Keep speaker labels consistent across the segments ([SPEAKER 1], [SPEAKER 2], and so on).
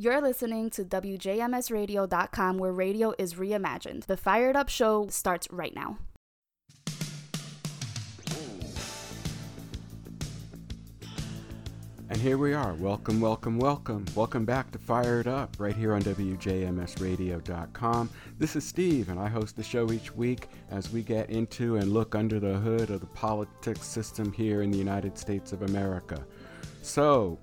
[SPEAKER 1] You're listening to WJMSradio.com, where radio is reimagined. The Fired Up Show starts right now.
[SPEAKER 2] And here we are. Welcome, welcome, welcome. Welcome back to Fired Up right here on WJMSradio.com. This is Steve, and I host the show each week as we get into and look under the hood of the politics system here in the United States of America. So,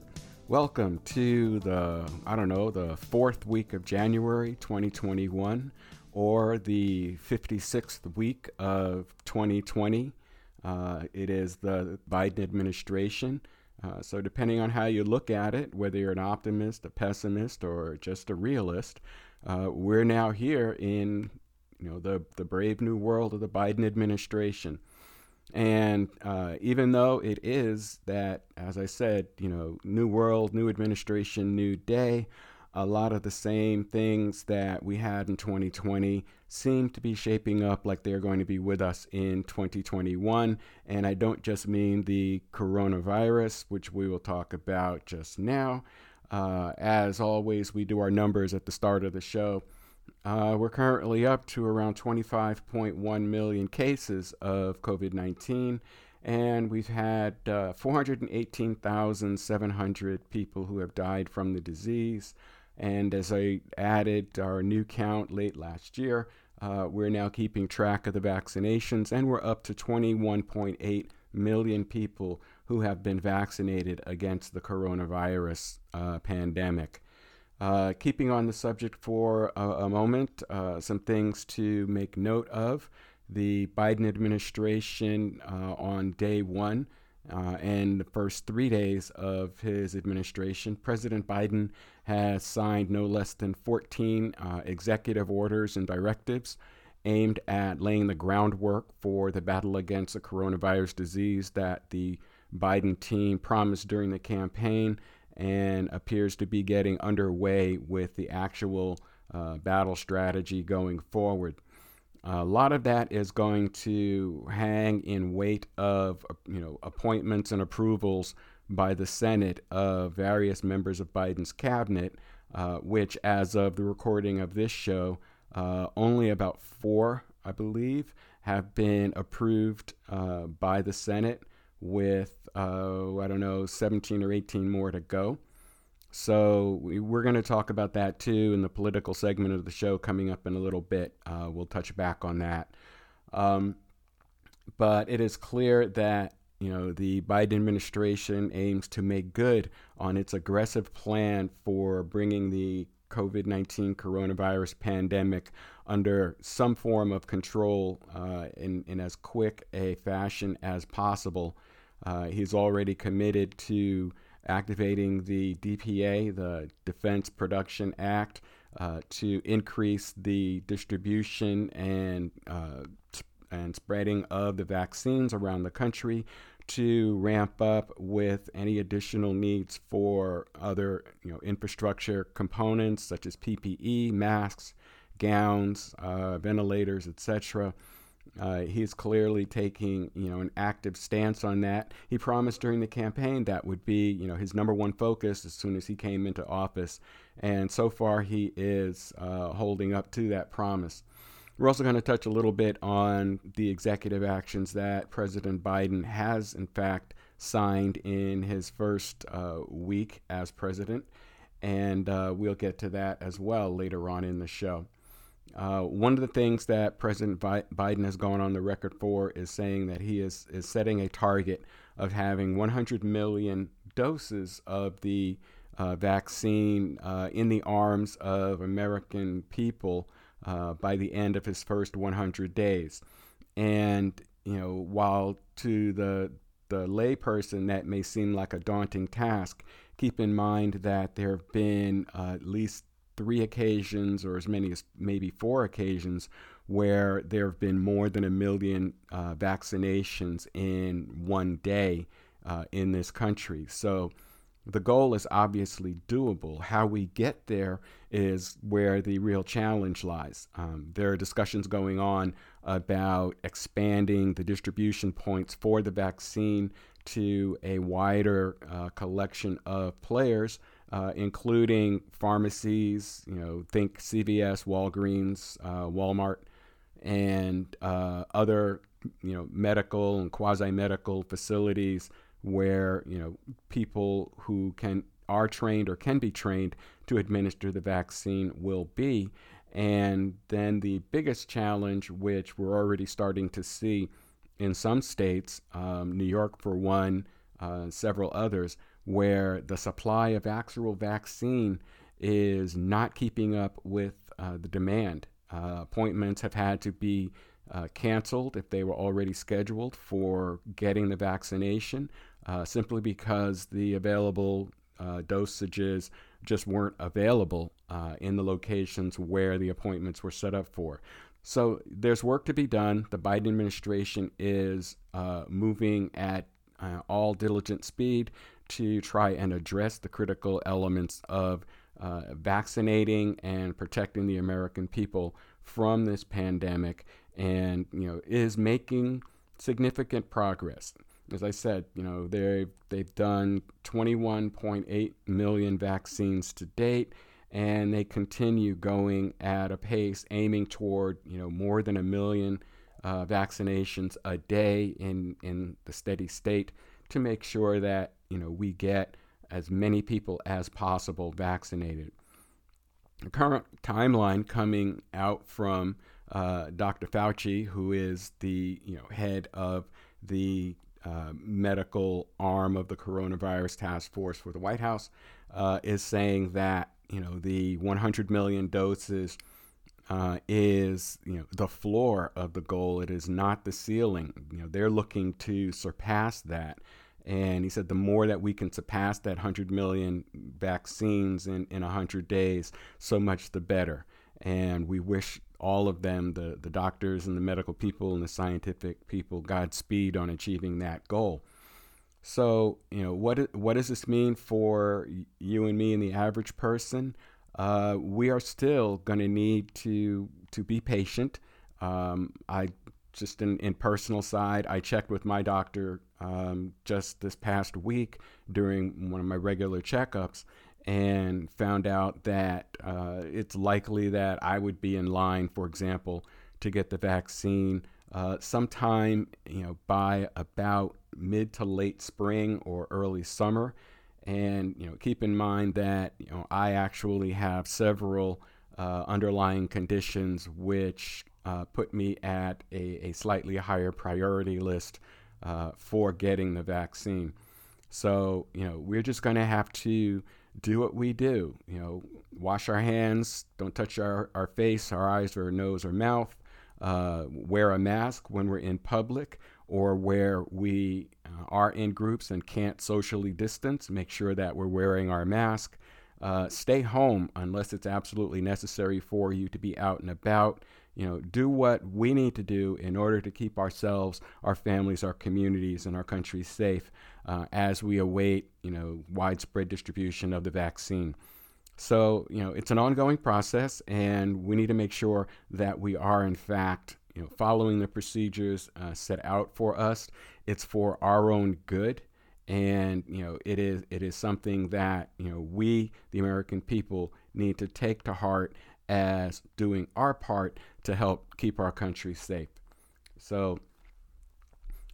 [SPEAKER 2] welcome to the, I don't know, the fourth week of January 2021 or the 56th week of 2020. Uh, it is the Biden administration. Uh, so, depending on how you look at it, whether you're an optimist, a pessimist, or just a realist, uh, we're now here in you know the the brave new world of the Biden administration. And uh, even though it is that, as I said, you know, new world, new administration, new day, a lot of the same things that we had in 2020 seem to be shaping up like they're going to be with us in 2021. And I don't just mean the coronavirus, which we will talk about just now. Uh, as always, we do our numbers at the start of the show. Uh, we're currently up to around 25.1 million cases of COVID 19 and we've had uh, 418,700 people who have died from the disease. And as I added our new count late last year, uh, we're now keeping track of the vaccinations, and we're up to 21.8 million people who have been vaccinated against the coronavirus uh, pandemic. Uh, keeping on the subject for a, a moment, uh, some things to make note of. The Biden administration uh, on day one uh, and the first three days of his administration, President Biden has signed no less than 14 uh, executive orders and directives aimed at laying the groundwork for the battle against the coronavirus disease that the Biden team promised during the campaign and appears to be getting underway with the actual uh, battle strategy going forward. A lot of that is going to hang in weight of you know appointments and approvals by the Senate of various members of Biden's cabinet, uh, which, as of the recording of this show, uh, only about four, I believe, have been approved uh, by the Senate, with uh, I don't know 17 or 18 more to go. So we, are going to talk about that too in the political segment of the show coming up in a little bit. Uh, we'll touch back on that. Um, but it is clear that you know the Biden administration aims to make good on its aggressive plan for bringing the COVID-19 coronavirus pandemic under some form of control uh, in, in as quick a fashion as possible. Uh, he's already committed to activating the DPA, the Defense Production Act, uh, to increase the distribution and uh, and spreading of the vaccines around the country, to ramp up with any additional needs for other you know infrastructure components such as PPE, masks, gowns, uh, ventilators, etc. Uh, he's clearly taking, you know, an active stance on that. He promised during the campaign that would be, you know, his number one focus as soon as he came into office, and so far he is uh, holding up to that promise. We're also going to touch a little bit on the executive actions that President Biden has, in fact, signed in his first uh, week as president, and uh, we'll get to that as well later on in the show. Uh, one of the things that President Bi- Biden has gone on the record for is saying that he is, is setting a target of having 100 million doses of the uh, vaccine uh, in the arms of American people uh, by the end of his first 100 days. And, you know, while to the, the layperson that may seem like a daunting task, keep in mind that there have been uh, at least three occasions or as many as maybe four occasions where there have been more than a million uh, vaccinations in one day uh, in this country. So the goal is obviously doable. How we get there is where the real challenge lies. Um, there are discussions going on about expanding the distribution points for the vaccine to a wider uh, collection of players uh, including pharmacies, you know, think CVS, Walgreens, uh, Walmart, and uh, other, you know, medical and quasi-medical facilities where, you know, people who can are trained or can be trained to administer the vaccine will be. And then the biggest challenge, which we're already starting to see in some states, um, New York for one, uh, several others, where the supply of actual vaccine is not keeping up with uh, the demand. Uh, appointments have had to be uh, canceled if they were already scheduled for getting the vaccination, uh, simply because the available uh, dosages just weren't available uh, in the locations where the appointments were set up for. So there's work to be done. The Biden administration is moving at all diligent speed to try and address the critical elements of uh, vaccinating and protecting the American people from this pandemic, and you know is making significant progress. As I said, you know, they they've done 21.8 million vaccines to date, and they continue going at a pace aiming toward you know more than a million uh, vaccinations a day in in the steady state to make sure that you know we get as many people as possible vaccinated. The current timeline coming out from uh, Dr. Fauci, who is the you know head of the uh, medical arm of the coronavirus task force for the White House, uh, is saying that you know the 100 million doses uh, is you know the floor of the goal. It is not the ceiling. You know they're looking to surpass that. And he said the more that we can surpass that 100 million vaccines in, in 100 days, so much the better. And we wish all of them, the, the doctors and the medical people and the scientific people, Godspeed on achieving that goal. So, you know, what, what does this mean for you and me and the average person? Uh, we are still going to need to to be patient. Um, I just in, in personal side, I checked with my doctor um, just this past week during one of my regular checkups, and found out that uh, it's likely that I would be in line, for example, to get the vaccine uh, sometime, you know, by about mid to late spring or early summer. And you know, keep in mind that you know I actually have several uh, underlying conditions which uh, put me at a, a, slightly higher priority list uh, for getting the vaccine. So you know, we're just going to have to do what we do. You know, wash our hands, don't touch our, our face, our eyes, or nose or mouth. Uh, wear a mask when we're in public or where we uh, are in groups and can't socially distance. Make sure that we're wearing our mask. Uh, stay home unless it's absolutely necessary for you to be out and about. You know, do what we need to do in order to keep ourselves, our families, our communities, and our country safe uh, as we await, you know, widespread distribution of the vaccine. So, you know, it's an ongoing process, and we need to make sure that we are, in fact, you know, following the procedures uh, set out for us. It's for our own good, and you know, it is it is something that you know we, the American people, need to take to heart as doing our part to help keep our country safe. So,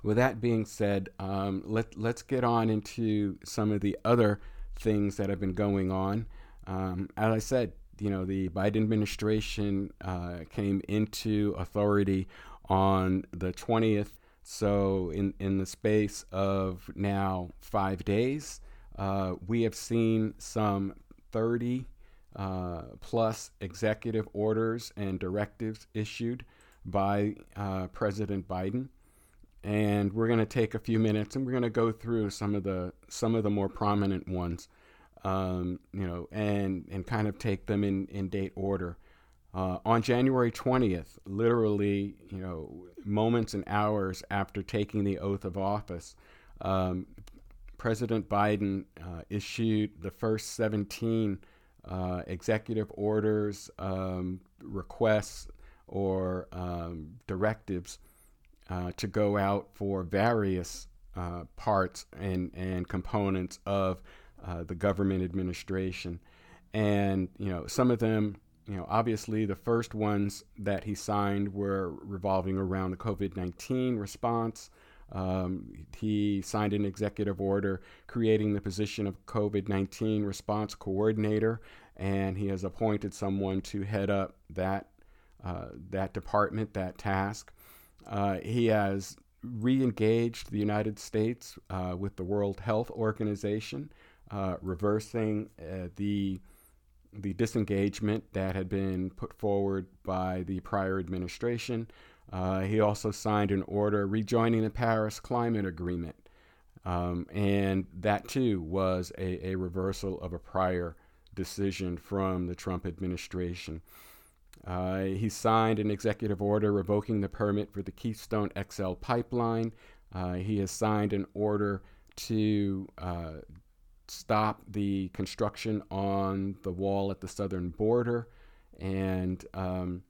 [SPEAKER 2] with that being said, um, let, let's get on into some of the other things that have been going on. Um, as I said, you know, the Biden administration uh, came into authority on the 20th. So, in, in the space of now five days, uh, we have seen some 30 uh, plus executive orders and directives issued by uh, President Biden and we're going to take a few minutes and we're going to go through some of the some of the more prominent ones, um, you know, and and kind of take them in in date order. Uh, on January 20th, literally, you know, moments and hours after taking the oath of office, um, President Biden uh, issued the first 17 uh, executive orders, um, requests, or um, directives uh, to go out for various uh, parts and, and components of uh, the government administration. And, you know, some of them, you know, obviously the first ones that he signed were revolving around the COVID 19 response. Um, he signed an executive order creating the position of COVID 19 response coordinator, and he has appointed someone to head up that, uh, that department, that task. Uh, he has re engaged the United States uh, with the World Health Organization, uh, reversing uh, the the disengagement that had been put forward by the prior administration. Uh, he also signed an order rejoining the Paris Climate Agreement. Um, and that too was a, a, reversal of a prior decision from the Trump administration. Uh, he signed an executive order revoking the permit for the Keystone XL pipeline. Uh, he has signed an order to uh, stop the construction on the wall at the southern border and um,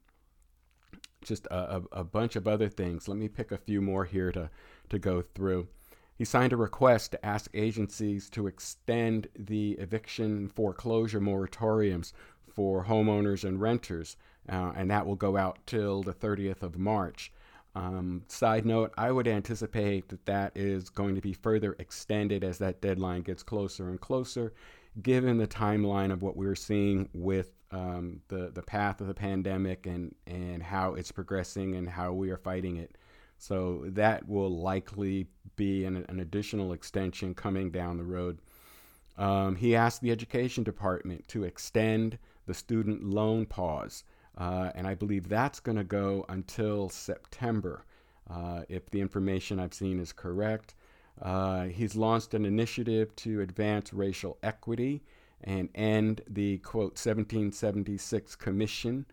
[SPEAKER 2] just a, a, a, bunch of other things. Let me pick a few more here to, to go through. He signed a request to ask agencies to extend the eviction foreclosure moratoriums for homeowners and renters, uh, and that will go out till the 30th of March. Um, side note, I would anticipate that that is going to be further extended as that deadline gets closer and closer, given the timeline of what we're seeing with um, the, the path of the pandemic and, and how it's progressing and how we are fighting it. So that will likely be an, an additional extension coming down the road. Um, he asked the education department to extend the student loan pause uh, and I believe that's going to go until September, uh, if the information I've seen is correct. Uh, he's launched an initiative to advance racial equity and end the quote 1776 commission,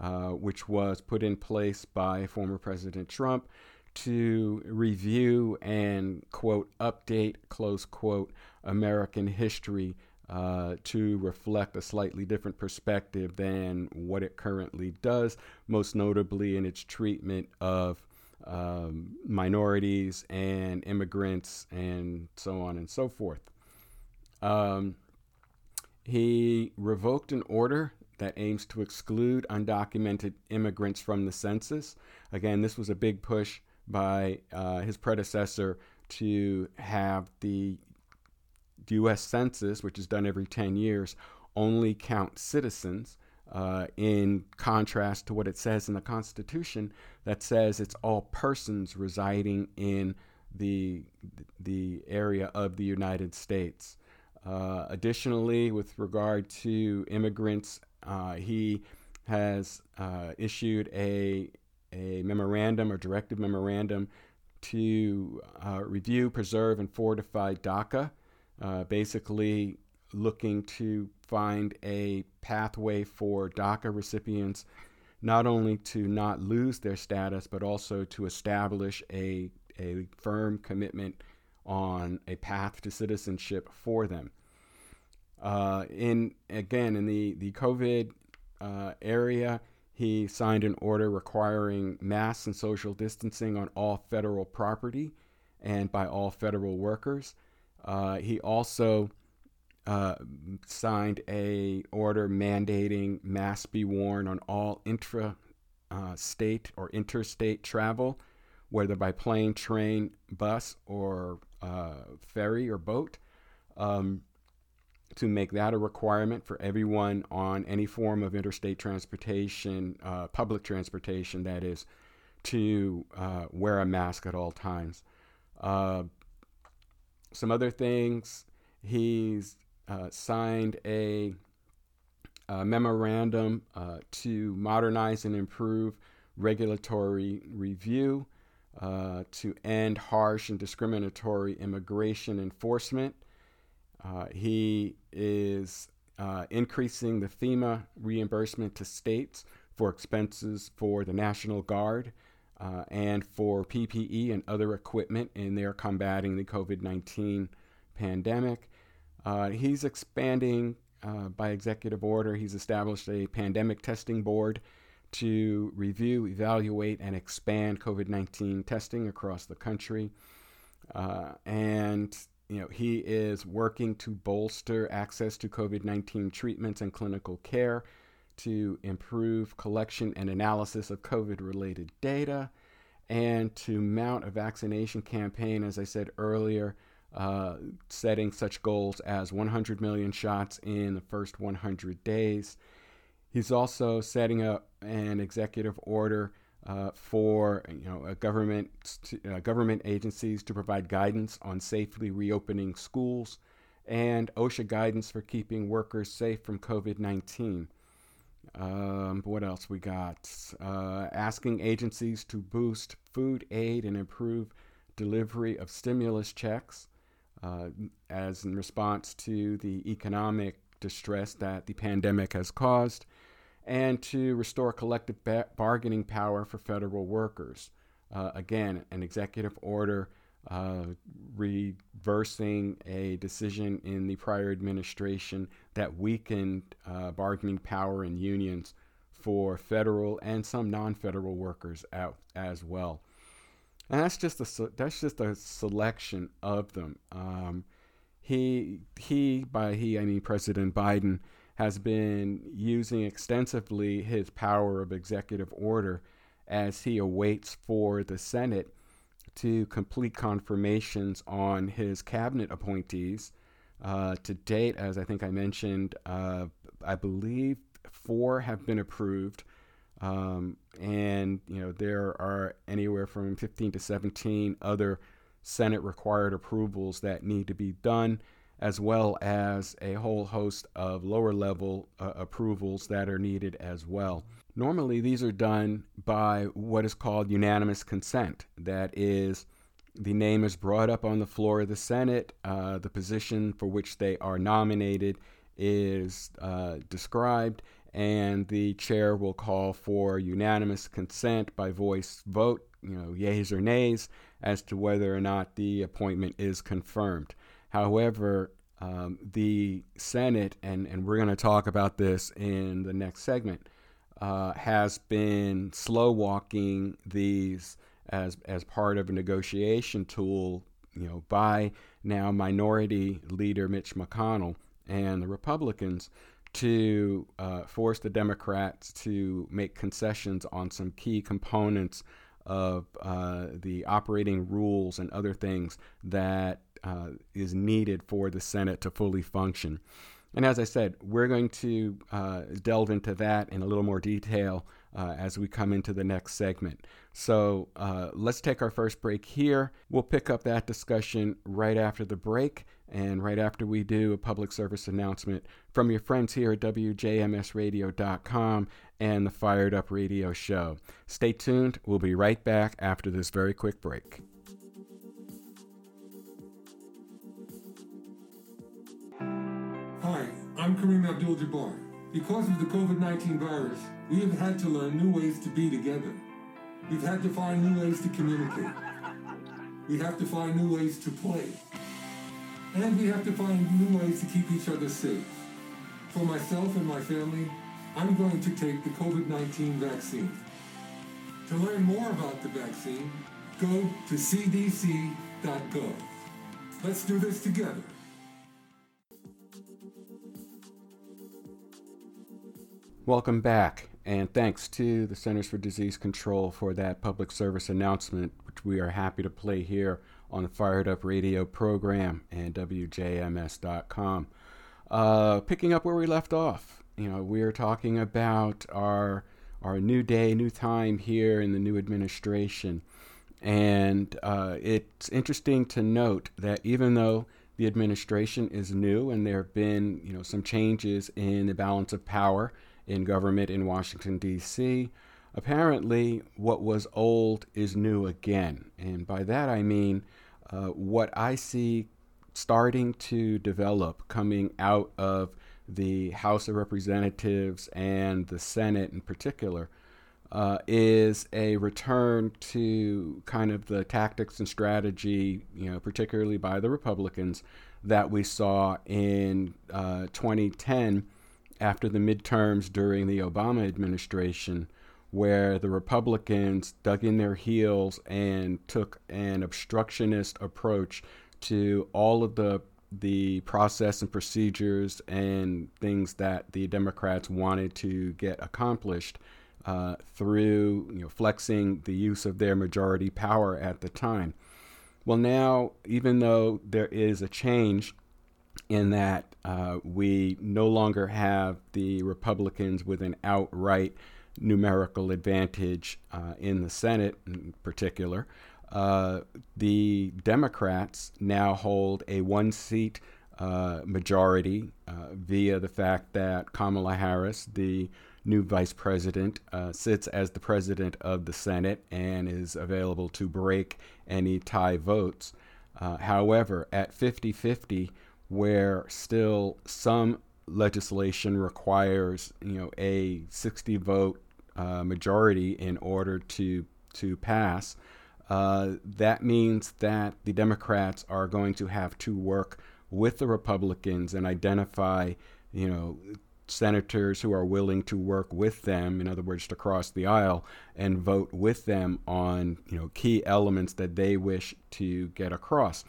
[SPEAKER 2] uh, which was put in place by former President Trump to review and quote update close quote American history uh, to reflect a slightly different perspective than what it currently does, most notably in its treatment of um, minorities and immigrants and so on and so forth. Um, he revoked an order that aims to exclude undocumented immigrants from the census. Again, this was a big push by uh, his predecessor to have the U.S. Census, which is done every 10 years, only count citizens. Uh, in contrast to what it says in the Constitution, that says it's all persons residing in the the area of the United States. Uh, additionally, with regard to immigrants, uh, he has uh, issued a a memorandum or directive memorandum to uh, review, preserve, and fortify DACA uh, basically looking to find a pathway for DACA recipients not only to not lose their status, but also to establish a, a firm commitment on a path to citizenship for them. Uh, in again in the the COVID uh, area, he signed an order requiring mass and social distancing on all federal property and by all federal workers. Uh, he also uh, signed a order mandating masks be worn on all intra uh, state or interstate travel, whether by plane, train, bus, or uh, ferry or boat, um, to make that a requirement for everyone on any form of interstate transportation, uh, public transportation, that is, to uh, wear a mask at all times. Uh, some other things. He's uh, signed a, a memorandum uh, to modernize and improve regulatory review, uh, to end harsh and discriminatory immigration enforcement. Uh, he is uh, increasing the FEMA reimbursement to states for expenses for the National Guard uh, and for PPE and other equipment in their combating the COVID 19 pandemic. Uh, he's expanding by executive order. He's established a pandemic testing board to review, evaluate, and expand COVID 19 testing across the country. Uh, and you know, he is working to bolster access to COVID 19 treatments and clinical care, to improve collection and analysis of COVID related data, and to mount a vaccination campaign, as I said earlier, uh, setting such goals as 100 million shots in the first 100 days. He's also setting up an executive order uh, for you know government uh, government agencies to provide guidance on safely reopening schools and OSHA guidance for keeping workers safe from COVID 19. Um, what else we got? Uh, asking agencies to boost food aid and improve delivery of stimulus checks uh, as in response to the economic distress that the pandemic has caused and to restore collective ba- bargaining power for federal workers. Uh, again, an executive order uh, reversing a decision in the prior administration that weakened uh, bargaining power in unions for federal and some non-federal workers out as well. And that's just a that's just a selection of them. Um, he he by he I mean President Biden has been using extensively his power of executive order as he awaits for the Senate to complete confirmations on his cabinet appointees. Uh, to date, as I think I mentioned, uh, I believe four have been approved. Um, and you know there are anywhere from 15 to 17 other Senate required approvals that need to be done as well as a whole host of lower level uh, approvals that are needed as well. Normally, these are done by what is called unanimous consent. That is, the name is brought up on the floor of the Senate, uh, the position for which they are nominated is uh, described, and the chair will call for unanimous consent by voice vote, you know, yeas or nays, as to whether or not the appointment is confirmed. However, um, the Senate, and, and we're going to talk about this in the next segment, uh, has been slow walking these as, as part of a negotiation tool, you know, by now Minority Leader Mitch McConnell and the Republicans to uh, force the Democrats to make concessions on some key components of uh, the operating rules and other things that uh, is needed for the Senate to fully function. And as I said, we're going to uh, delve into that in a little more detail uh, as we come into the next segment. So uh, let's take our first break here. We'll pick up that discussion right after the break and right after we do a public service announcement from your friends here at WJMSradio.com and the Fired Up Radio Show. Stay tuned. We'll be right back after this very quick break.
[SPEAKER 3] I'm Kareem Abdul-Jabbar. Because of the COVID-19 virus, we have had to learn new ways to be together. We've had to find new ways to communicate. We have to find new ways to play. And we have to find new ways to keep each other safe. For myself and my family, I'm going to take the COVID-19 vaccine. To learn more about the vaccine, go to cdc.gov. Let's do this together.
[SPEAKER 2] Welcome back, and thanks to the Centers for Disease Control for that public service announcement, which we are happy to play here on the Fired Up Radio program and WJMS.com. Uh, picking up where we left off, you know, we are talking about our our new day, new time here in the new administration, and uh, it's interesting to note that even though the administration is new and there have been, you know, some changes in the balance of power in government in Washington, D.C. Apparently, what was old is new again. And by that I mean uh, what I see starting to develop coming out of the House of Representatives and the Senate in particular. Uh, is a return to kind of the tactics and strategy, you know, particularly by the Republicans that we saw in uh, 2010 after the midterms during the Obama administration, where the Republicans dug in their heels and took an obstructionist approach to all of the the process and procedures and things that the Democrats wanted to get accomplished uh, through you know, flexing the use of their majority power at the time. Well, now, even though there is a change in that uh, we no longer have the Republicans with an outright numerical advantage uh, in the Senate in particular, uh, the Democrats now hold a one seat uh, majority uh, via the fact that Kamala Harris, the new vice president, uh, sits as the president of the Senate and is available to break any tie votes. However, at 50 50, where still some legislation requires you know a 60 vote uh, majority in order to to pass, uh, that means that the Democrats are going to have to work with the Republicans and identify, you know, senators who are willing to work with them, in other words, to cross the aisle and vote with them on, you know, key elements that they wish to get across.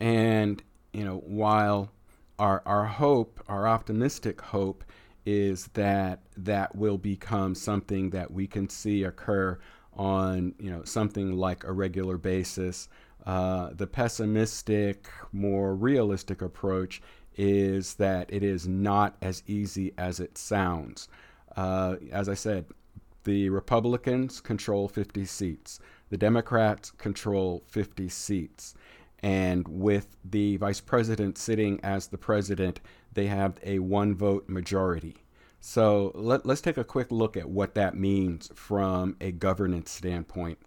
[SPEAKER 2] And, you know, while our, our hope, our optimistic hope, is that that will become something that we can see occur on you know something like a regular basis. Uh, the pessimistic, more realistic approach is that it is not as easy as it sounds. Uh, as I said, the Republicans control 50 seats, the Democrats control 50 seats. And with the vice president sitting as the president, they have a one vote majority. So let, us take a quick look at what that means from a governance standpoint.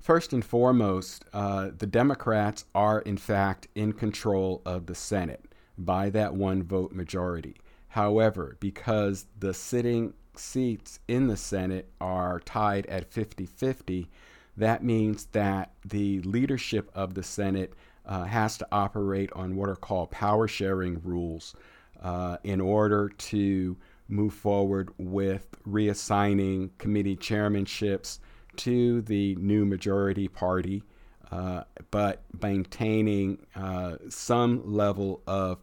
[SPEAKER 2] First and foremost, uh, the Democrats are in fact in control of the Senate by that one vote majority. However, because the sitting seats in the Senate are tied at 50 50, that means that the leadership of the Senate uh, has to operate on what are called power sharing rules uh, in order to move forward with reassigning committee chairmanships to the new majority party, uh, but maintaining uh, some level of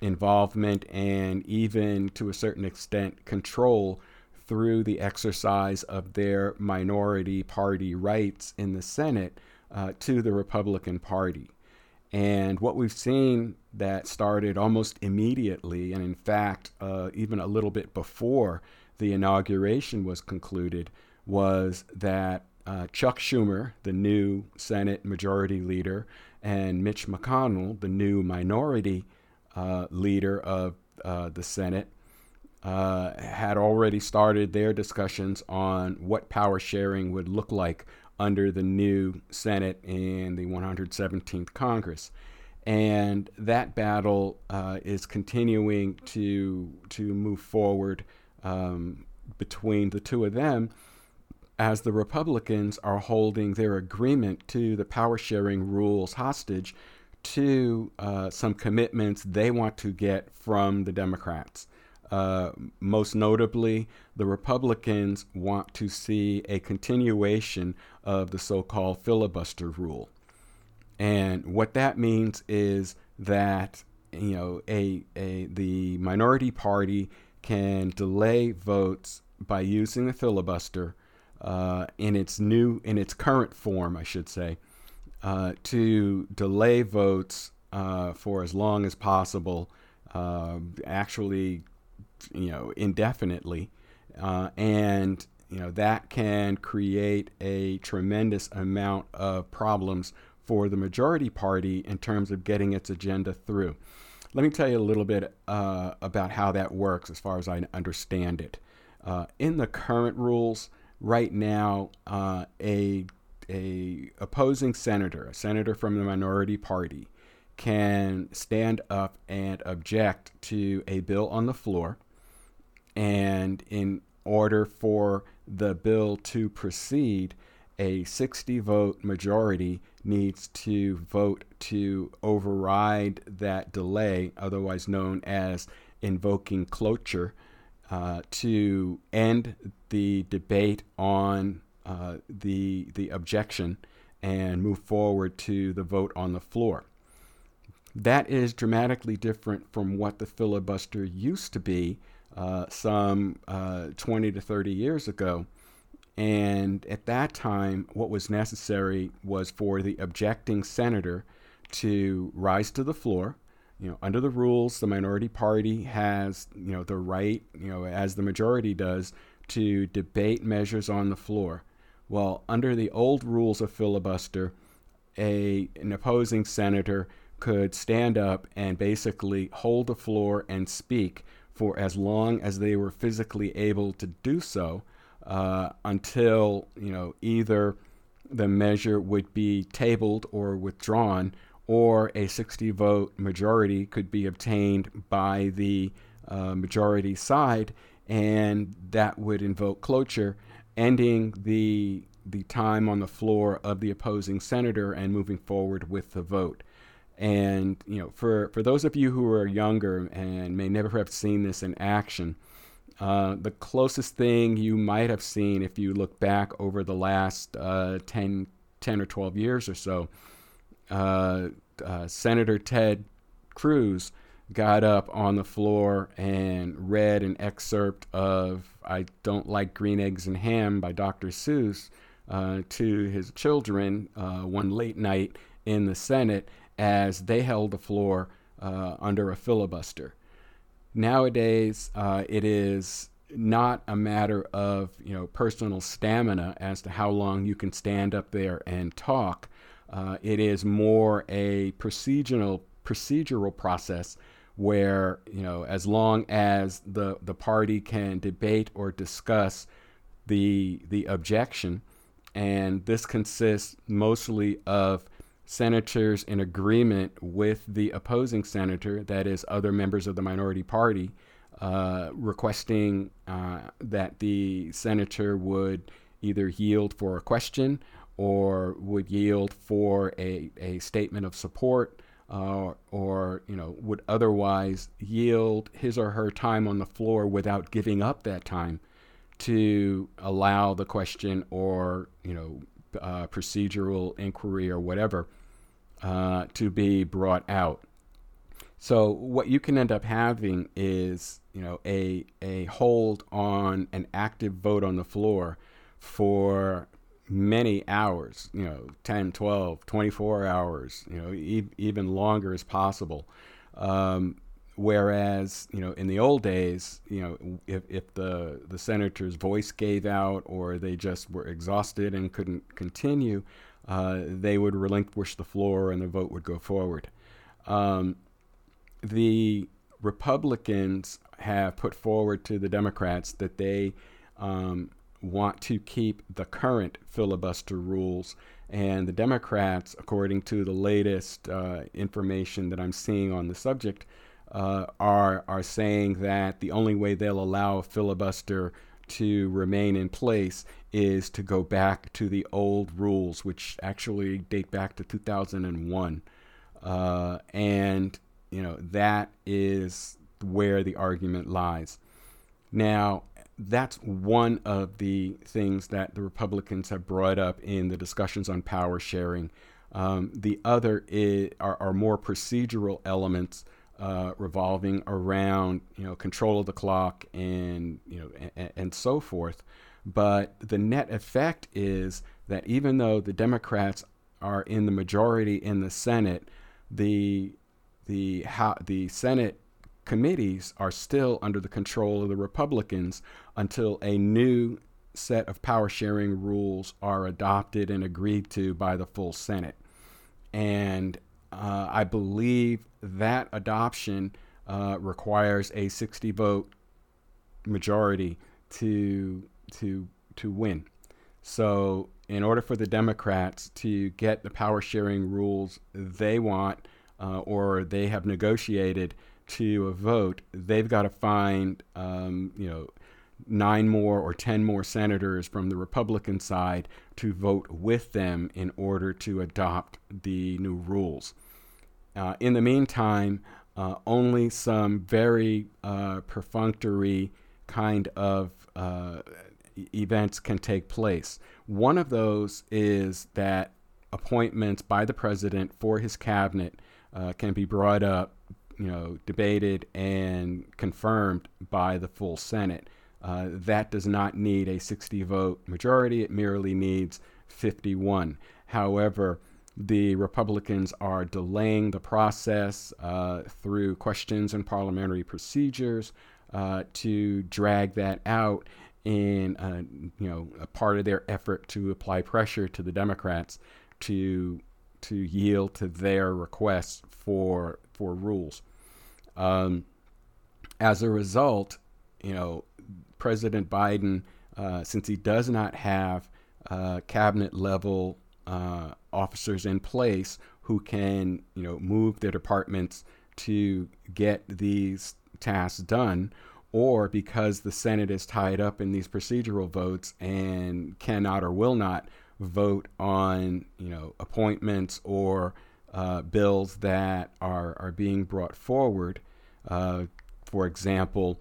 [SPEAKER 2] involvement and even to a certain extent control through the exercise of their minority party rights in the Senate uh, to the Republican Party. And what we've seen that started almost immediately, and in fact, uh, even a little bit before the inauguration was concluded, was that uh, Chuck Schumer, the new Senate Majority Leader, and Mitch McConnell, the new Minority uh, Leader of uh, the Senate, uh, had already started their discussions on what power sharing would look like under the new Senate and the 117th Congress. And that battle uh, is continuing to, to move forward um, between the two of them as the Republicans are holding their agreement to the power sharing rules hostage to uh, some commitments they want to get from the Democrats. Uh, most notably, the Republicans want to see a continuation of the so called filibuster rule. And what that means is that you know a, a the minority party can delay votes by using the filibuster uh, in its new in its current form, I should say, uh, to delay votes uh, for as long as possible, uh, actually you know, indefinitely. Uh, and, you know, that can create a tremendous amount of problems for the majority party in terms of getting its agenda through. Let me tell you a little bit uh, about how that works as far as I understand it. Uh, in the current rules, right now, uh, a a opposing senator, a senator from the minority party, can stand up and object to a bill on the floor and in order for the bill to proceed, a 60 vote majority needs to vote to override that delay, otherwise known as invoking cloture, uh, to end the debate on uh, the, the objection and move forward to the vote on the floor. That is dramatically different from what the filibuster used to be uh, some uh, 20 to 30 years ago. And at that time, what was necessary was for the objecting senator to rise to the floor. You know, under the rules, the minority party has, you know, the right, you know, as the majority does, to debate measures on the floor. Well, under the old rules of filibuster, a an opposing senator could stand up and basically hold the floor and speak for as long as they were physically able to do so uh, until you know either the measure would be tabled or withdrawn or a 60 vote majority could be obtained by the uh, majority side and that would invoke cloture ending the the time on the floor of the opposing senator and moving forward with the vote and you know, for for those of you who are younger and may never have seen this in action, uh, the closest thing you might have seen if you look back over the last uh, 10, 10 or 12 years or so, uh, uh, Senator Ted Cruz got up on the floor and read an excerpt of I Don't Like Green Eggs and Ham by Dr. Seuss uh, to his children uh, one late night in the Senate as they held the floor uh, under a filibuster. Nowadays, uh, it is not a matter of you know personal stamina as to how long you can stand up there and talk. Uh, it is more a procedural procedural process where you know as long as the the party can debate or discuss the the objection, and this consists mostly of senators in agreement with the opposing senator, that is, other members of the minority party, uh, requesting uh, that the senator would either yield for a question or would yield for a, a statement of support uh, or you know would otherwise yield his or her time on the floor without giving up that time to allow the question or you know uh, procedural inquiry or whatever uh, to be brought out. So what you can end up having is, you know, a a hold on an active vote on the floor for many hours, you know, 10, 12, 24 hours, you know, e- even longer as possible. Um, whereas, you know, in the old days, you know, if, if the, the senator's voice gave out or they just were exhausted and couldn't continue, uh, they would relinquish the floor and the vote would go forward. Um, the Republicans have put forward to the Democrats that they um, want to keep the current filibuster rules. And the Democrats, according to the latest uh, information that I'm seeing on the subject, uh, are are saying that the only way they'll allow a filibuster to remain in place is to go back to the old rules, which actually date back to 2001. Uh, and, you know, that is where the argument lies. Now, that's one of the things that the Republicans have brought up in the discussions on power sharing. Um, the other is, are, are more procedural elements uh, revolving around you know control of the clock and you know and, and so forth. But the net effect is that even though the Democrats are in the majority in the Senate, the the how, the Senate committees are still under the control of the Republicans until a new set of power sharing rules are adopted and agreed to by the full Senate. And uh, I believe that adoption uh, requires a 60 vote majority to to to win. So, in order for the Democrats to get the power sharing rules they want uh, or they have negotiated to a vote, they've got to find um, you know nine more or ten more senators from the Republican side to vote with them in order to adopt the new rules. Uh, in the meantime, uh, only some very uh, perfunctory kind of uh, events can take place. One of those is that appointments by the president for his cabinet uh, can be brought up, you know, debated and confirmed by the full Senate. Uh, that does not need a 60 vote majority, it merely needs 51. However, the Republicans are delaying the process uh, through questions and parliamentary procedures uh, to drag that out in uh, you know a part of their effort to apply pressure to the Democrats to to yield to their requests for for rules. Um, as a result, you know, President Biden, uh, since he does not have uh, cabinet level uh, officers in place who can, you know, move their departments to get these tasks done, or because the Senate is tied up in these procedural votes and cannot or will not vote on, you know, appointments or uh, bills that are are being brought forward. Uh, for example,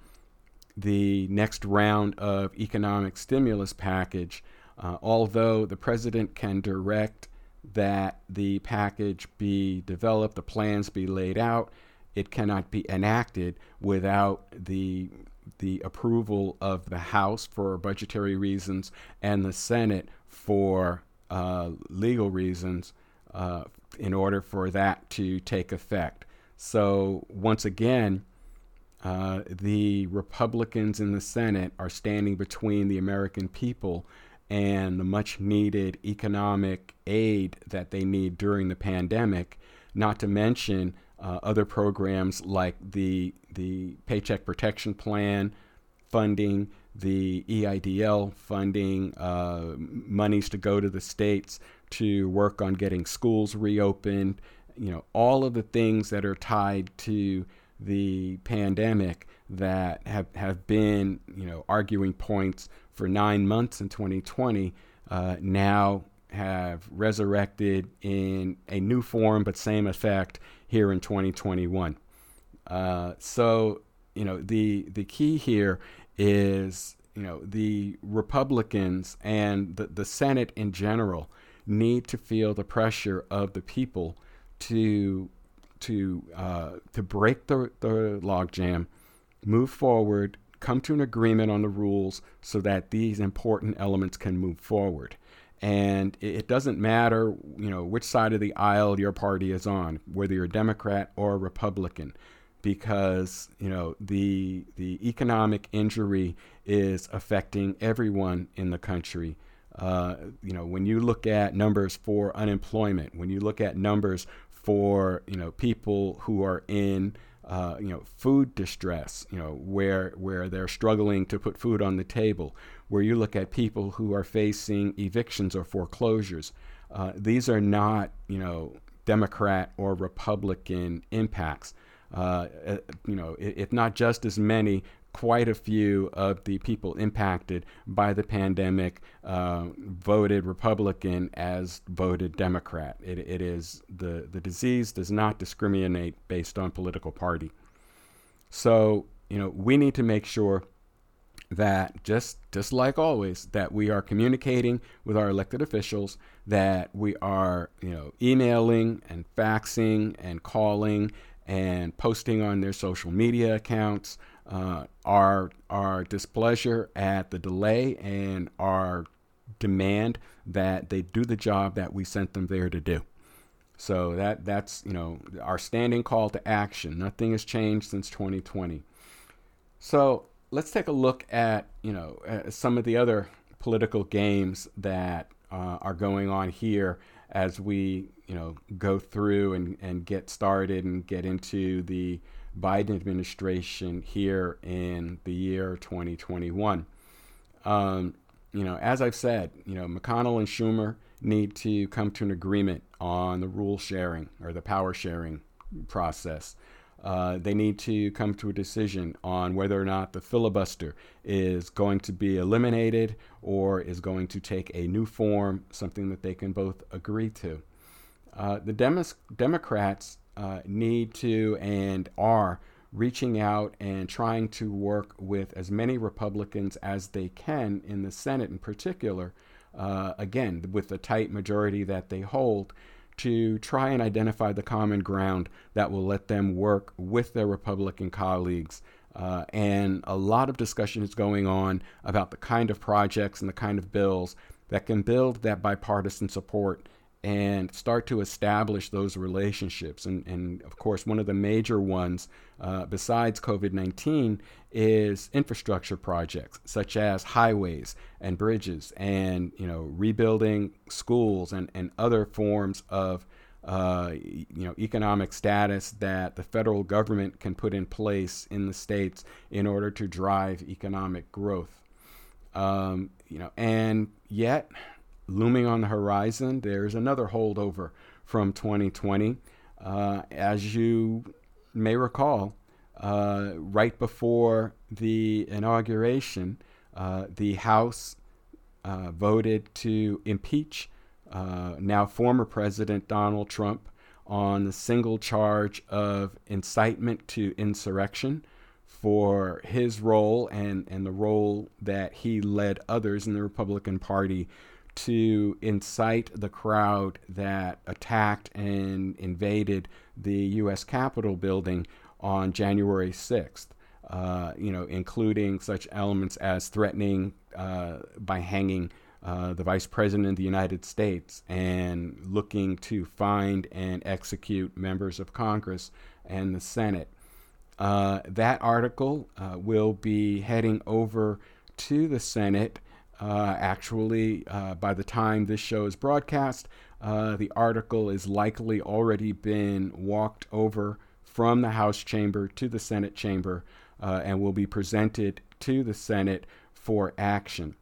[SPEAKER 2] the next round of economic stimulus package, uh, although the president can direct that the package be developed, the plans be laid out, it cannot be enacted without the the approval of the House for budgetary reasons and the Senate for uh, legal reasons uh, in order for that to take effect. So, once again, uh, the Republicans in the Senate are standing between the American people and the much needed economic aid that they need during the pandemic, not to mention uh, other programs like the, the Paycheck Protection Plan funding, the EIDL funding, uh, monies to go to the states to work on getting schools reopened, you know, all of the things that are tied to the pandemic that have, have been, you know, arguing points for nine months in 2020 uh, now have resurrected in a new form but same effect here in 2021. Uh, so, you know, the, the key here is, you know, the Republicans and the, the Senate in general need to feel the pressure of the people to to uh, to break the, the logjam, move forward, come to an agreement on the rules so that these important elements can move forward. And it, doesn't matter, you know, which side of the aisle your party is on, whether you're a Democrat or a Republican, because you know the the economic injury is affecting everyone in the country. Uh, you know, when you look at numbers for unemployment, when you look at numbers for you know people who are in uh, you know food distress, you know where where they're struggling to put food on the table, where you look at people who are facing evictions or foreclosures. Uh, these are not you know Democrat or Republican impacts. Uh, uh you know, if not just as many, quite a few of the people impacted by the pandemic uh, voted Republican as voted Democrat. It, it is the, the disease does not discriminate based on political party. So, you know, we need to make sure that just just like always that we are communicating with our elected officials that we are you know emailing and faxing and calling and posting on their social media accounts uh, our our displeasure at the delay and our demand that they do the job that we sent them there to do. So that that's you know our standing call to action. Nothing has changed since 2020. So let's take a look at you know uh, some of the other political games that uh, are going on here as we you know go through and, and get started and get into the Biden administration here in the year 2021. Um, you know, as I've said, you know, McConnell and Schumer need to come to an agreement on the rule sharing or the power sharing process. Uh, they need to come to a decision on whether or not the filibuster is going to be eliminated or is going to take a new form, something that they can both agree to. Uh, the Democrats uh, need to and are reaching out and trying to work with as many Republicans as they can in the Senate, in particular, uh, again, with the tight majority that they hold, to try and identify the common ground that will let them work with their Republican colleagues. Uh, and a lot of discussion is going on about the kind of projects and the kind of bills that can build that bipartisan support and start to establish those relationships. And, and of course, one of the major ones, uh, besides COVID 19, is infrastructure projects such as highways and bridges and you know rebuilding schools and, and other forms of uh, you know economic status that the federal government can put in place in the states in order to drive economic growth. Um, you know, and yet looming on the horizon, there's another holdover from 2020. Uh, as you may recall, uh, right before the inauguration, uh, the House uh, voted to impeach uh, now former President Donald Trump on the single charge of incitement to insurrection for his role and, and the role that he led others in the Republican Party to incite the crowd that attacked and invaded the U.S. Capitol building on January 6th. Uh, you know, including such elements as threatening uh, by hanging uh, the Vice President of the United States and looking to find and execute members of Congress and the Senate. Uh, that article uh, will be heading over to the Senate uh, actually, uh, by the time this show is broadcast, uh, the article is likely already been walked over from the House chamber to the Senate chamber uh, and will be presented to the Senate for action.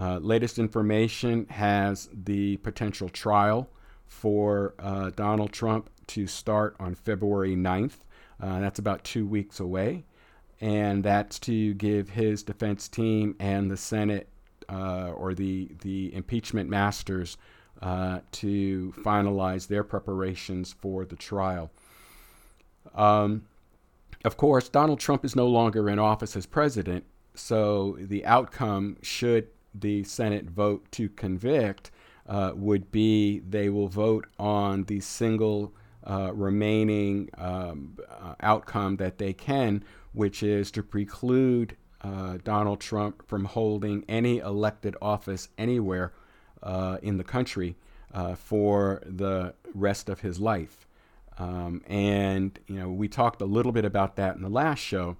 [SPEAKER 2] Uh, latest information has the potential trial for uh, Donald Trump to start on February 9th. that's about two weeks away. And that's to give his defense team and the Senate uh, or the the impeachment masters uh, to finalize their preparations for the trial. Um, of course, Donald Trump is no longer in office as president, so the outcome, should the Senate vote to convict, uh, would be they will vote on the single uh, remaining um, uh, outcome that they can, which is to preclude uh, Donald Trump from holding any elected office anywhere uh, in the country uh, for the rest of his life. Um, and, you know, we talked a little bit about that in the last show,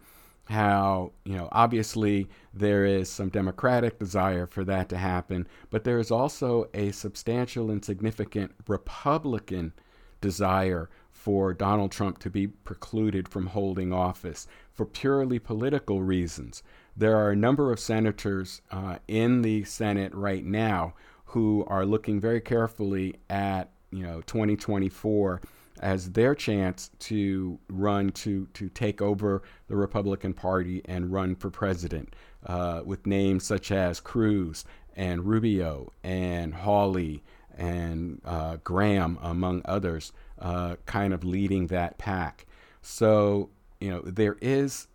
[SPEAKER 2] how, you know, obviously there is some Democratic desire for that to happen, but there is also a substantial and significant Republican desire for Donald Trump to be precluded from holding office for purely political reasons. There are a number of senators uh, in the Senate right now who are looking very carefully at you know 2024 as their chance to run to to take over the Republican Party and run for president, uh, with names such as Cruz and Rubio and Hawley and uh, Graham, among others, uh, kind of leading that pack. So you know, there is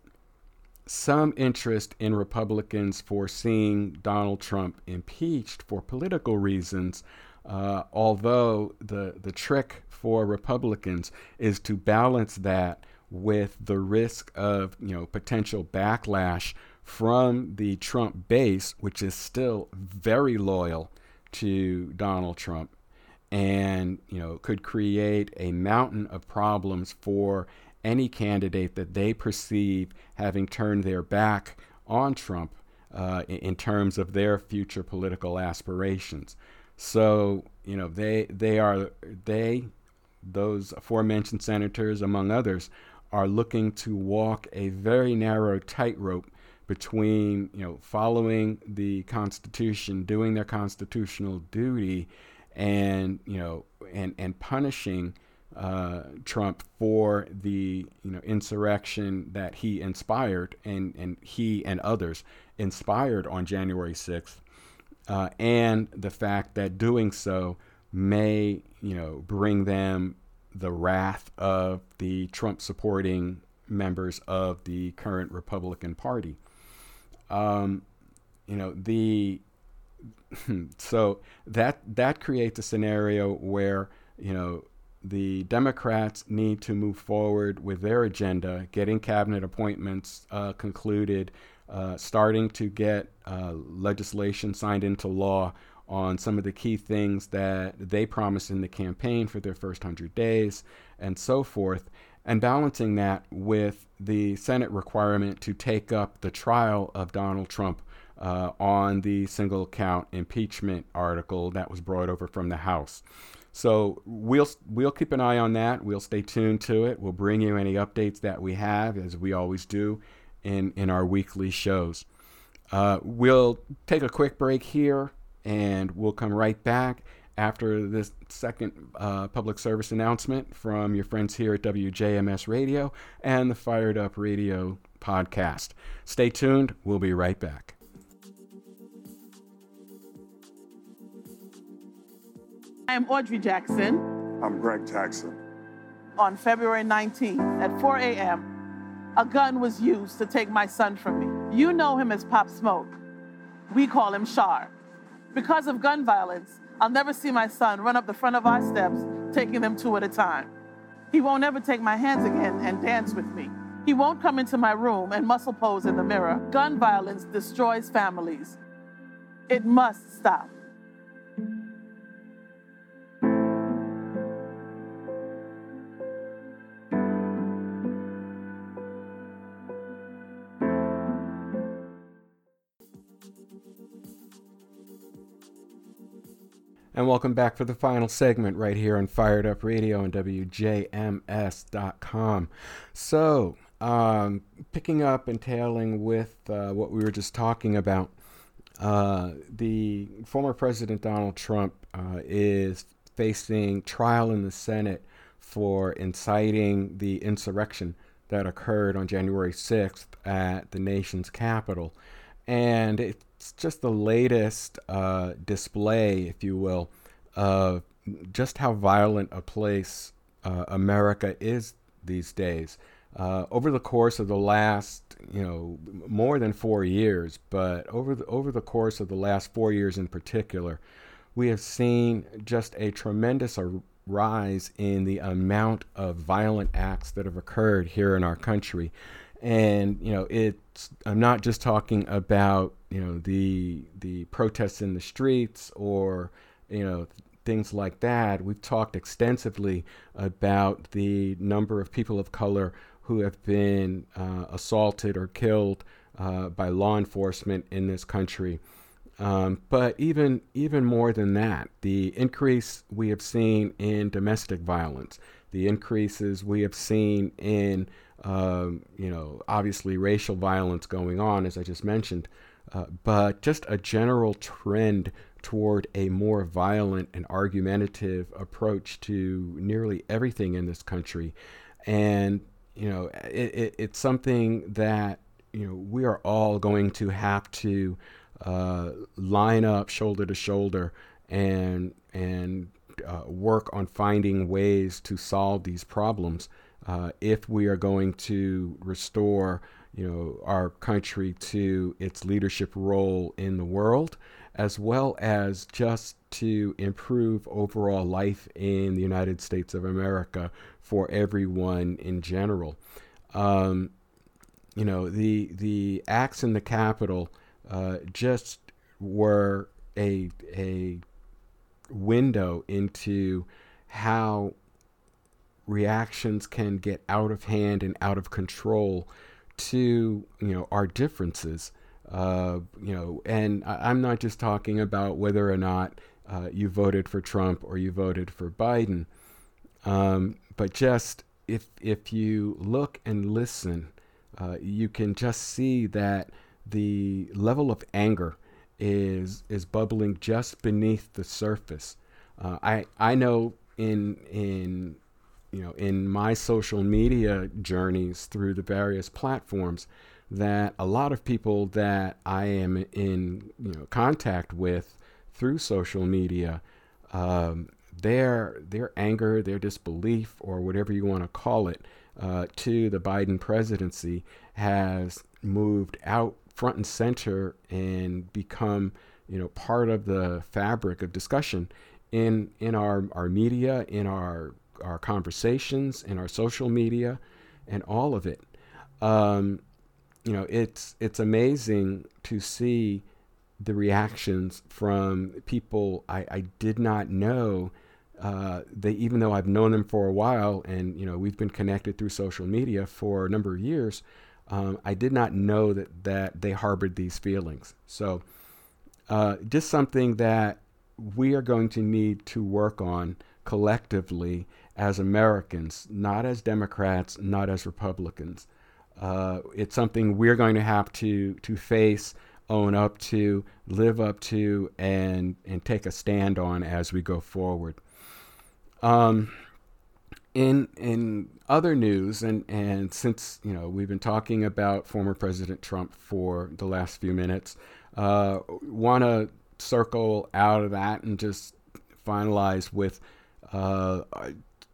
[SPEAKER 2] some interest in Republicans for seeing Donald Trump impeached for political reasons, uh, although the, the trick for Republicans is to balance that with the risk of you know potential backlash from the Trump base, which is still very loyal to Donald Trump, and you know could create a mountain of problems for any candidate that they perceive having turned their back on Trump uh, in, terms of their future political aspirations. So you know they they are they those aforementioned senators among others are looking to walk a very narrow tightrope between you know following the Constitution, doing their constitutional duty, and you know and and punishing uh, Trump for the you know insurrection that he inspired and and he and others inspired on January 6th, uh, and the fact that doing so may you know bring them the wrath of the Trump supporting members of the current Republican Party. Um, you know the so that that creates a scenario where you know, the Democrats need to move forward with their agenda, getting cabinet appointments uh, concluded, uh, starting to get uh, legislation signed into law on some of the key things that they promised in the campaign for their first 100 days, and so forth, and balancing that with the Senate requirement to take up the trial of Donald Trump uh, on the single count impeachment article that was brought over from the House. So we'll we'll keep an eye on that. We'll stay tuned to it. We'll bring you any updates that we have, as we always do, in in our weekly shows. Uh, we'll take a quick break here, and we'll come right back after this second uh, public service announcement from your friends here at WJMS Radio and the Fired Up Radio podcast. Stay tuned. We'll be right back.
[SPEAKER 4] I am Audrey Jackson.
[SPEAKER 5] I'm Greg Jackson.
[SPEAKER 4] On February 19th at 4 a.m., a gun was used to take my son from me. You know him as Pop Smoke. We call him Shar. Because of gun violence, I'll never see my son run up the front of our steps, taking them two at a time. He won't ever take my hands again and dance with me. He won't come into my room and muscle pose in the mirror. Gun violence destroys families. It must stop.
[SPEAKER 2] And welcome back for the final segment right here on Fired Up Radio and WJMS.com. So, um, picking up and tailing with uh, what we were just talking about, uh, the former President Donald Trump uh, is facing trial in the Senate for inciting the insurrection that occurred on January 6th at the nation's capital. And it's just the latest uh, display, if you will, of just how violent a place uh, America is these days. Uh, over the course of the last, you know, more than four years, but over the, over the course of the last four years in particular, we have seen just a tremendous rise in the amount of violent acts that have occurred here in our country and you know it's i'm not just talking about you know the the protests in the streets or you know things like that. We've talked extensively about the number of people of color who have been uh, assaulted or killed uh, by law enforcement in this country. Um, but even even more than that, the increase we have seen in domestic violence, the increases we have seen in um, you know, obviously racial violence going on, as I just mentioned, uh, but just a general trend toward a more violent and argumentative approach to nearly everything in this country. And, you know, it, it, it's something that, you know, we are all going to have to uh, line up shoulder to shoulder and, and uh, work on finding ways to solve these problems uh, if we are going to restore you know our country to its leadership role in the world as well as just to improve overall life in the United States of America for everyone in general. Um, you know, the the acts in the Capitol uh, just were a a window into how reactions can get out of hand and out of control to you know our differences uh, you know and I, am not just talking about whether or not uh, you voted for Trump or you voted for Biden. Um, but just if if you look and listen uh, you can just see that the level of anger is is bubbling just beneath the surface. Uh, I I know in in you know, in my social media journeys through the various platforms, that a lot of people that I am in you know contact with through social media, um, their their anger, their disbelief, or whatever you want to call it, uh, to the Biden presidency has moved out front and center and become you know part of the fabric of discussion in in our, our media, in our our conversations, in our social media, and all of it. Um, you know, it's it's amazing to see the reactions from people I, I did not know. Uh, they even though I've known them for a while, and you know we've been connected through social media for a number of years, um, I did not know that that they harbored these feelings. So, uh, just something that we are going to need to work on collectively as Americans, not as Democrats, not as Republicans. Uh, it's something we're going to have to to face, own up to, live up to, and and take a stand on as we go forward. Um, in in other news, and and since you know we've been talking about former President Trump for the last few minutes, uh, want to circle out of that and just finalize with uh,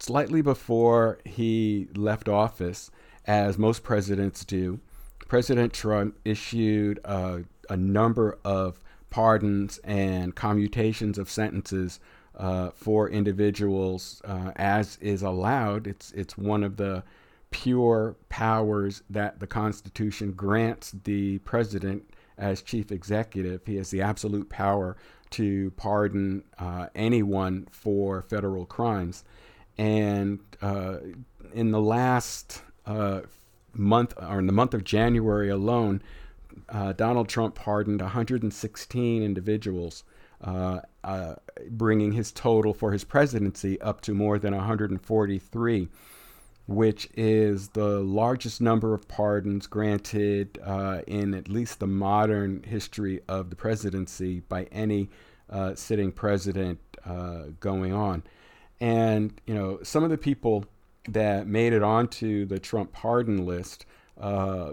[SPEAKER 2] slightly before he left office, as most presidents do, President Trump issued a number of pardons and commutations of sentences uh, for individuals, uh, as is allowed. It's it's one of the pure powers that the Constitution grants the president as chief executive. He has the absolute power to pardon uh, anyone for federal crimes. And uh, in the last uh, month, or in the month of January alone, uh, Donald Trump pardoned 116 individuals, uh, uh, bringing his total for his presidency up to more than 143 which is the largest number of pardons granted uh, in at least the modern history of the presidency by any sitting president going on. And, you know, some of the people that made it onto the Trump pardon list, uh,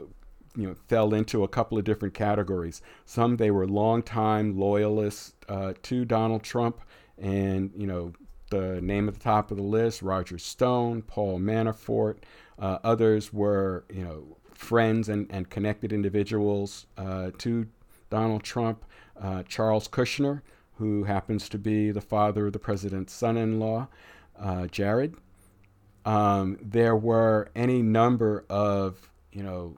[SPEAKER 2] you know, fell into a couple of different categories. Some they were longtime loyalists uh, to Donald Trump and, you know, the name at the top of the list Roger Stone, Paul Manafort. Uh, others were, you know, friends and, and connected individuals uh, to Donald Trump. Uh, Charles Kushner, who happens to be the father of the president's son in law, uh, Jared. Um, there were any number of, you know,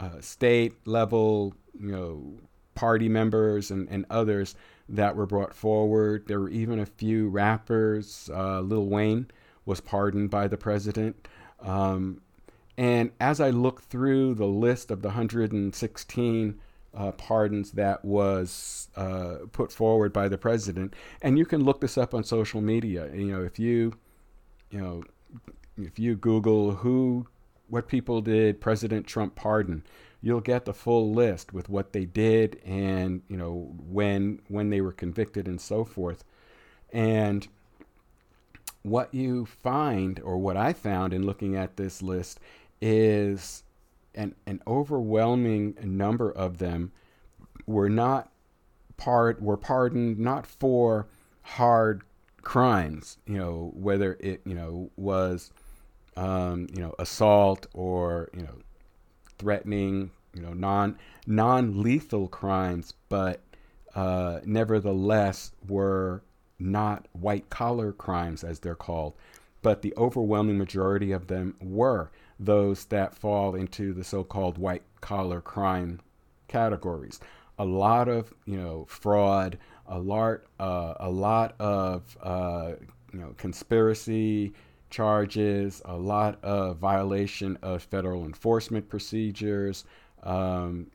[SPEAKER 2] uh, state level, you know, party members and, and others that were brought forward. There were even a few rappers. Uh, Lil Wayne was pardoned by the president. Um, and as I look through the list of the 116 uh, pardons that was uh, put forward by the president, and you can look this up on social media. You know, if you, you know, if you Google who, what people did President Trump pardon, you'll get the full list with what they did and you know when when they were convicted and so forth and what you find or what i found in looking at this list is an, an overwhelming number of them were not part were pardoned not for hard crimes you know whether it you know was um, you know assault or you know threatening, you know, non non lethal crimes, but uh, nevertheless were not white collar crimes as they're called. But the overwhelming majority of them were those that fall into the so-called white collar crime categories. A lot of you know fraud, a lot, uh, a lot of uh, you know conspiracy, charges, a lot of violation of federal enforcement procedures, um,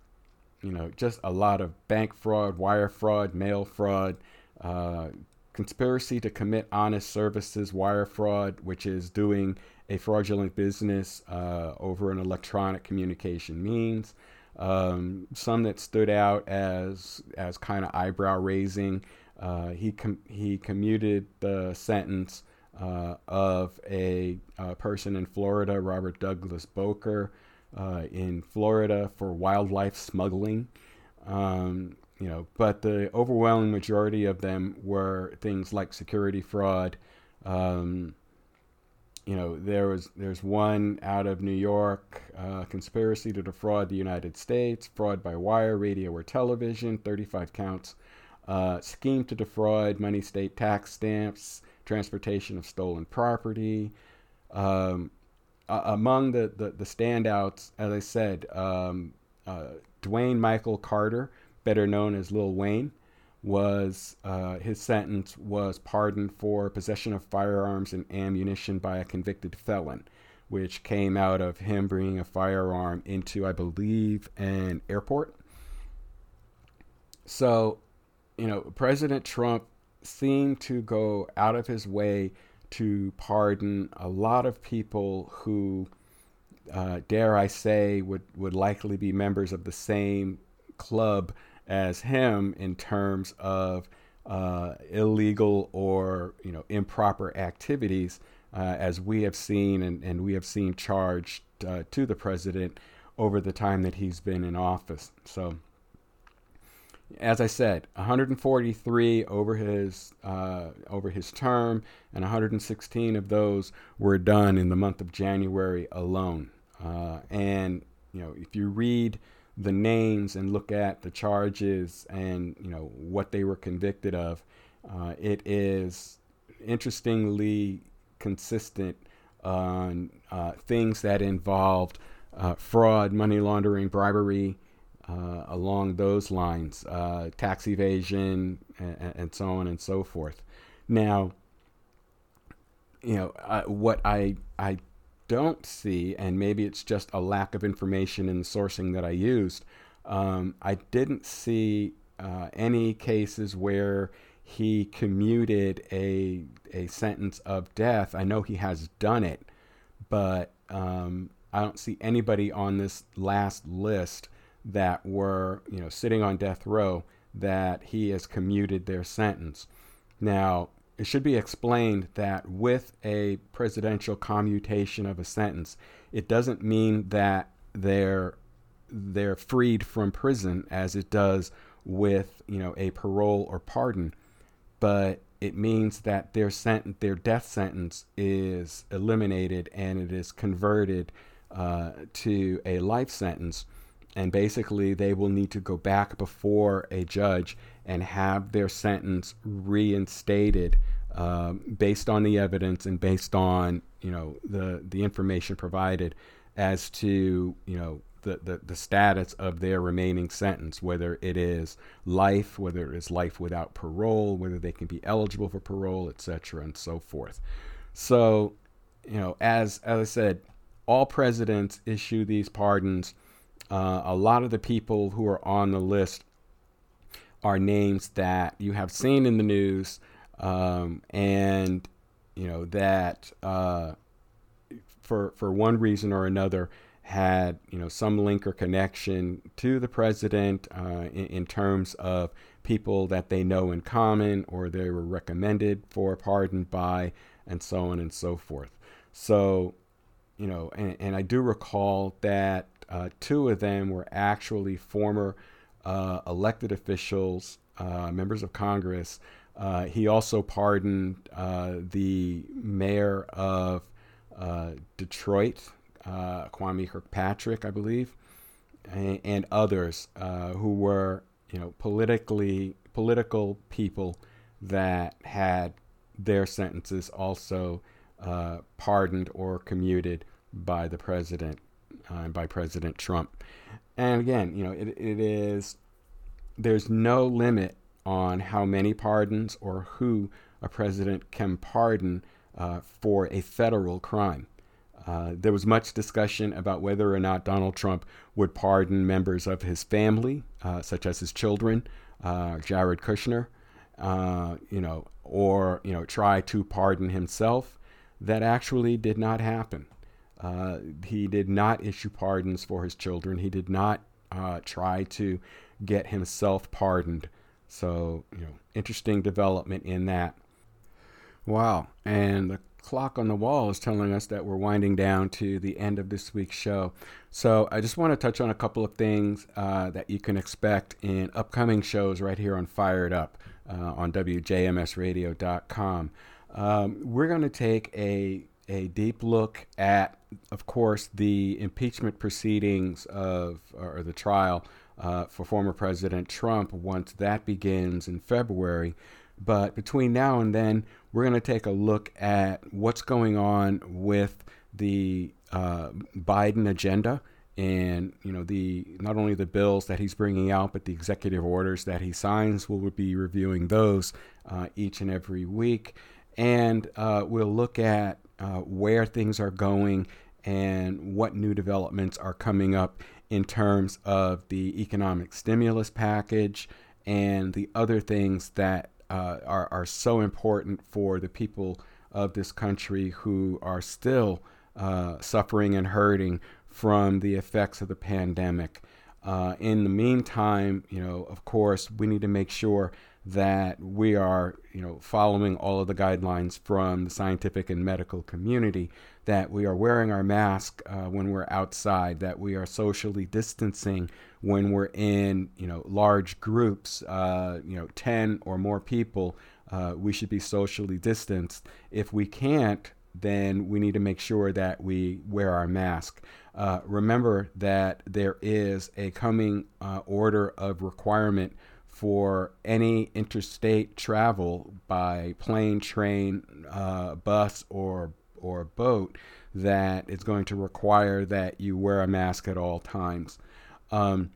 [SPEAKER 2] you know, just a lot of bank fraud, wire fraud, mail fraud, uh, conspiracy to commit honest services wire fraud, which is doing a fraudulent business uh, over an electronic communication means. Um, some that stood out as as kind of eyebrow raising. Uh, he com- he commuted the sentence uh, of a, a, person in Florida, Robert Douglas Boker, uh, in Florida for wildlife smuggling. Um, you know, but the overwhelming majority of them were things like security fraud. Um, you know, there was there's one out of New York, uh, conspiracy to defraud the United States, fraud by wire, radio, or television, 35 counts uh, scheme to defraud money state tax stamps, transportation of stolen property. Um, uh, among the, the, the, standouts, as I said, um, uh, Dwayne Michael Carter, better known as Lil Wayne, was uh, his sentence was pardoned for possession of firearms and ammunition by a convicted felon, which came out of him bringing a firearm into, I believe, an airport. So, you know, President Trump seemed to go out of his way to pardon a lot of people who, uh, dare I say, would, would likely be members of the same club as him in terms of uh, illegal or you know improper activities, uh, as we have seen and, and we have seen charged uh, to the president over the time that he's been in office. So as I said, 143 over his uh, over his term, and 116 of those were done in the month of January alone. Uh, and you know, if you read the names and look at the charges and you know what they were convicted of, uh, it is interestingly consistent on uh, things that involved uh, fraud, money laundering, bribery uh, along those lines, uh, tax evasion, and, and, so on and so forth. Now, you know, uh, what I I don't see, and maybe it's just a lack of information in the sourcing that I used. Um, I didn't see uh, any cases where he commuted a a sentence of death. I know he has done it, but um, I don't see anybody on this last list that were, you know, sitting on death row that he has commuted their sentence. Now, it should be explained that with a presidential commutation of a sentence, it doesn't mean that they're they're freed from prison as it does with, you know, a parole or pardon, but it means that their sentence, their death sentence is eliminated and it is converted uh, to a life sentence and basically they will need to go back before a judge and have their sentence reinstated um, based on the evidence and based on you know the the information provided as to you know the, the, the status of their remaining sentence, whether it is life, whether it is life without parole, whether they can be eligible for parole, etc., and so forth. So, you know, as as I said, all presidents issue these pardons uh, a lot of the people who are on the list are names that you have seen in the news, um, and you know that uh, for for one reason or another had you know some link or connection to the president uh, in, in, terms of people that they know in common or they were recommended for pardon by and so on and so forth. So you know and, and i do recall that uh, two of them were actually former uh, elected officials, uh, members of Congress. Uh, he also pardoned uh, the mayor of Detroit, Kwame Kilpatrick, I believe, and, and others who were, you know, politically political people that had their sentences also pardoned or commuted by the president uh, by President Trump. And again, you know, it, it is, there's no limit on how many pardons or who a president can pardon uh, for a federal crime. Uh, there was much discussion about whether or not Donald Trump would pardon members of his family, uh, such as his children, uh, Jared Kushner, uh, you know, or you know, try to pardon himself. That actually did not happen. Uh, he did not issue pardons for his children. He did not uh, try to get himself pardoned. So, you know, interesting development in that. Wow. And the clock on the wall is telling us that we're winding down to the end of this week's show. So, I just want to touch on a couple of things uh, that you can expect in upcoming shows right here on Fired Up uh, on WJMSradio.com. Um, we're going to take a a deep look at, of course, the impeachment proceedings of, or the trial uh, for former President Trump once that begins in February. But between now and then, we're going to take a look at what's going on with the uh, Biden agenda and you know the not only the bills that he's bringing out but the executive orders that he signs we'll be reviewing those uh, each and every week and uh, we'll look at uh, where things are going and what new developments are coming up in terms of the economic stimulus package and the other things that uh, are, are so important for the people of this country who are still uh, suffering and hurting from the effects of the pandemic. Uh, in the meantime, you know, of course, we need to make sure that we are, you know, following all of the guidelines from the scientific and medical community, that we are wearing our mask uh, when we're outside, that we are socially distancing when we're in, you know, large groups, uh, you know, 10 or more people, uh, we should be socially distanced. If we can't, then we need to make sure that we wear our mask. Uh, remember that there is a coming uh, order of requirement for any interstate travel by plane, train, uh, bus, or or boat that is going to require that you wear a mask at all times. Um,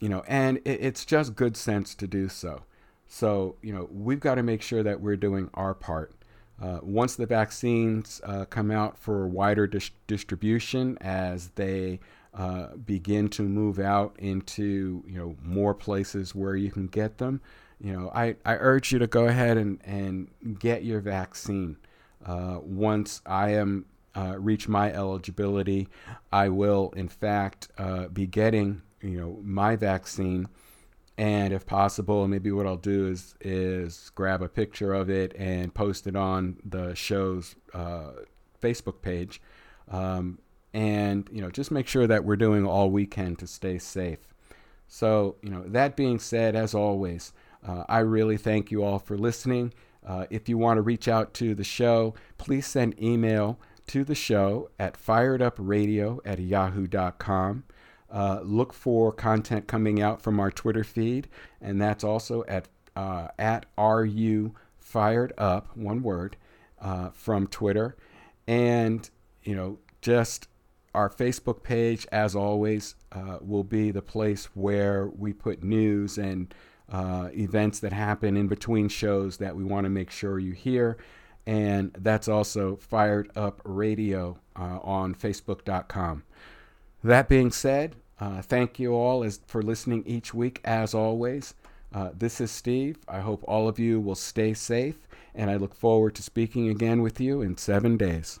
[SPEAKER 2] you know, and it, it's just good sense to do so. So, you know, we've got to make sure that we're doing our part. Uh, once the vaccines uh, come out for wider dis- distribution as they uh, begin to move out into you know more places where you can get them. You know, I, I urge you to go ahead and, and get your vaccine. Uh, once I am uh, reach my eligibility, I will in fact uh, be getting you know my vaccine. And if possible, maybe what I'll do is is grab a picture of it and post it on the show's uh, Facebook page. Um, and you know just make sure that we're doing all we can to stay safe. So you know that being said, as always, uh, I really thank you all for listening. Uh, if you want to reach out to the show, please send email to the show at firedupradio at yahoo.com. Uh, look for content coming out from our Twitter feed, and that's also at uh, at ru fired up one word uh, from Twitter, and you know just our Facebook page, as always, uh, will be the place where we put news and uh, events that happen in between shows that we want to make sure you hear. And that's also Fired Up Radio uh, on Facebook.com. That being said, uh, thank you all as, for listening each week, as always. Uh, this is Steve. I hope all of you will stay safe, and I look forward to speaking again with you in seven days.